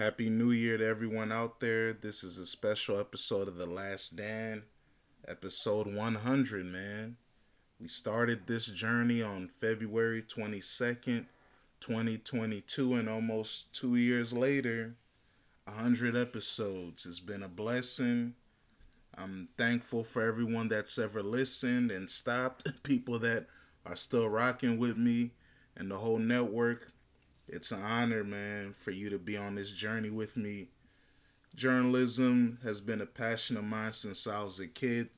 Happy New Year to everyone out there. This is a special episode of The Last Dan, episode 100, man. We started this journey on February 22nd, 2022, and almost two years later, 100 episodes. It's been a blessing. I'm thankful for everyone that's ever listened and stopped, people that are still rocking with me, and the whole network. It's an honor, man, for you to be on this journey with me. Journalism has been a passion of mine since I was a kid,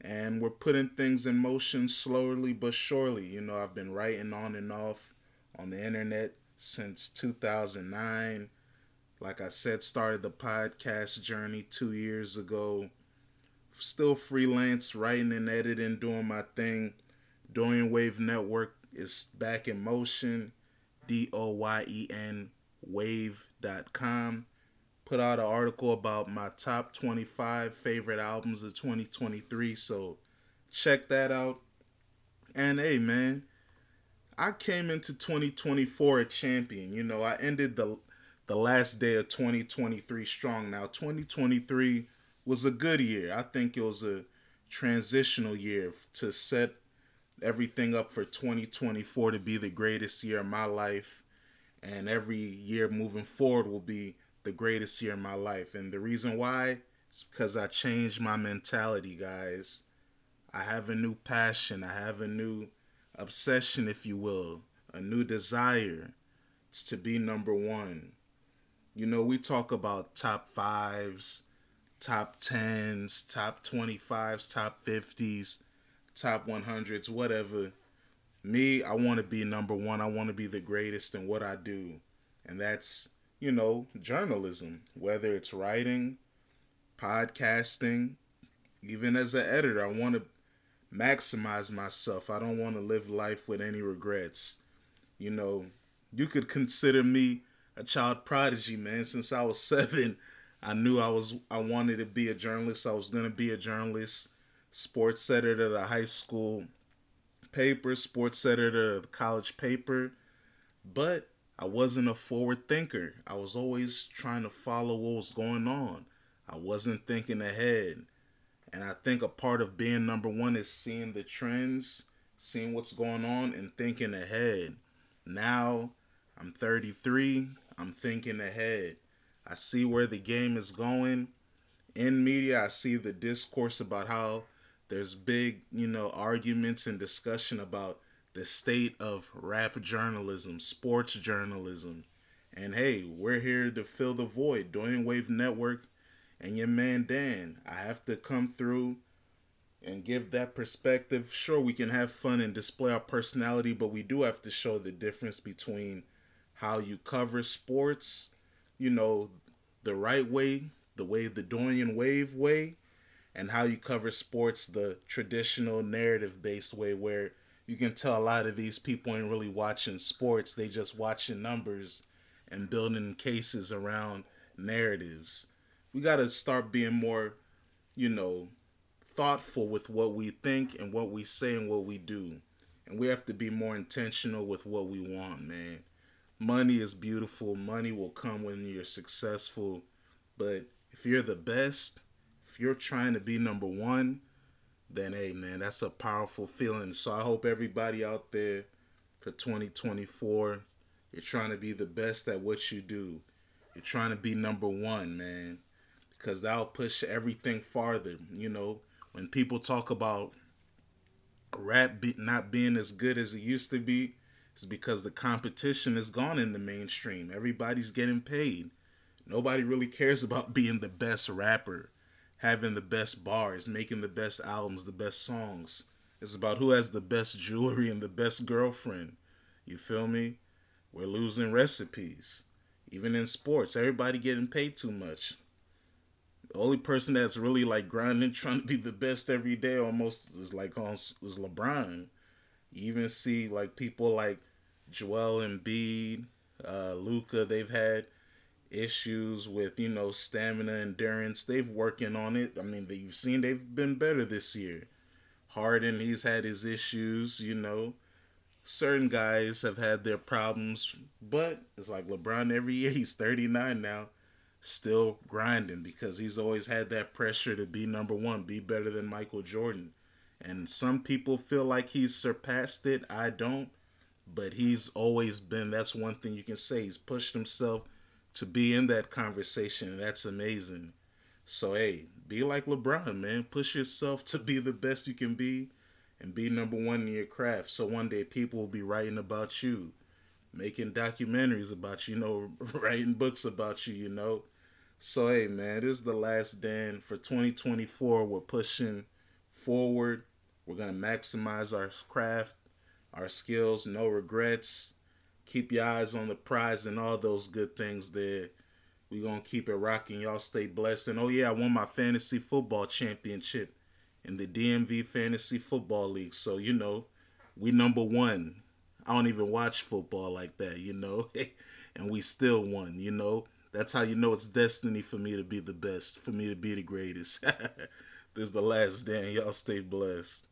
and we're putting things in motion slowly but surely. You know, I've been writing on and off on the internet since 2009. Like I said, started the podcast journey two years ago. Still freelance, writing and editing, doing my thing. Doyen Wave Network is back in motion. D O Y E N wave.com. Put out an article about my top 25 favorite albums of 2023. So check that out. And hey, man, I came into 2024 a champion. You know, I ended the the last day of 2023 strong. Now, 2023 was a good year. I think it was a transitional year to set everything up for 2024 to be the greatest year of my life. And every year moving forward will be the greatest year of my life. And the reason why is because I changed my mentality, guys. I have a new passion. I have a new obsession, if you will, a new desire. It's to be number one. You know, we talk about top fives, top tens, top 25s, top 50s, top 100s, whatever. Me, I want to be number one. I want to be the greatest in what I do. And that's, you know, journalism, whether it's writing, podcasting, even as an editor, I want to maximize myself. I don't want to live life with any regrets. You know, you could consider me a child prodigy, man. Since I was seven, I knew I was I wanted to be a journalist. I was gonna be a journalist, sports editor at a high school paper, sports editor at the college paper, but I wasn't a forward thinker. I was always trying to follow what was going on. I wasn't thinking ahead. And I think a part of being number one is seeing the trends, seeing what's going on, and thinking ahead. Now I'm 33. I'm thinking ahead. I see where the game is going. In media, I see the discourse about how there's big, you know, arguments and discussion about the state of rap journalism, sports journalism. And hey, we're here to fill the void. Doyen Wave Network and your man Dan. I have to come through and give that perspective. Sure, we can have fun and display our personality, but we do have to show the difference between how you cover sports, you know, the right way, the way the Doyen Wave way, and how you cover sports the traditional narrative based way where you can tell a lot of these people ain't really watching sports, they just watching numbers and building cases around narratives. We got to start being more, you know, thoughtful with what we think and what we say and what we do. And we have to be more intentional with what we want, man money is beautiful. Money will come when you're successful. But if you're the best, if you're trying to be number one, then hey man, that's a powerful feeling. So I hope everybody out there for 2024, you're trying to be the best at what you do. You're trying to be number one, man. Because that'll push everything farther. You know, when people talk about rap be- not being as good as it used to be, it's because the competition is gone in the mainstream. Everybody's getting paid. Nobody really cares about being the best rapper, having the best bars, making the best albums, the best songs. It's about who has the best jewelry and the best girlfriend. You feel me? We're losing recipes. Even in sports, everybody getting paid too much. The only person that's really like grinding, trying to be the best every day, almost is like on is LeBron. You even see like people like Joel Embiid, uh, Luka. They've had issues with you know stamina, endurance. They've working on it. I mean, you've seen they've been better this year. Harden, he's had his issues. You know, certain guys have had their problems, but it's like LeBron every year, he's 39 now, still grinding because he's always had that pressure to be number one, be better than Michael Jordan. And some people feel like he's surpassed it. I don't. But he's always been, that's one thing you can say. He's pushed himself to be in that conversation. That's amazing. So, hey, be like LeBron, man. Push yourself to be the best you can be and be number one in your craft. So one day people will be writing about you, making documentaries about you, you know, writing books about you, you know. So hey man, this is the last Dan for 2024. We're pushing forward. We're gonna maximize our craft, our skills, no regrets. Keep your eyes on the prize and all those good things there. We're gonna keep it rocking. Y'all stay blessed. And oh yeah, I won my fantasy football championship in the DMV Fantasy Football League. So, you know, we number one. I don't even watch football like that, you know, and we still won, you know. That's how you know it's destiny for me to be the best, for me to be the greatest. this is the last Dan. Y'all stay blessed.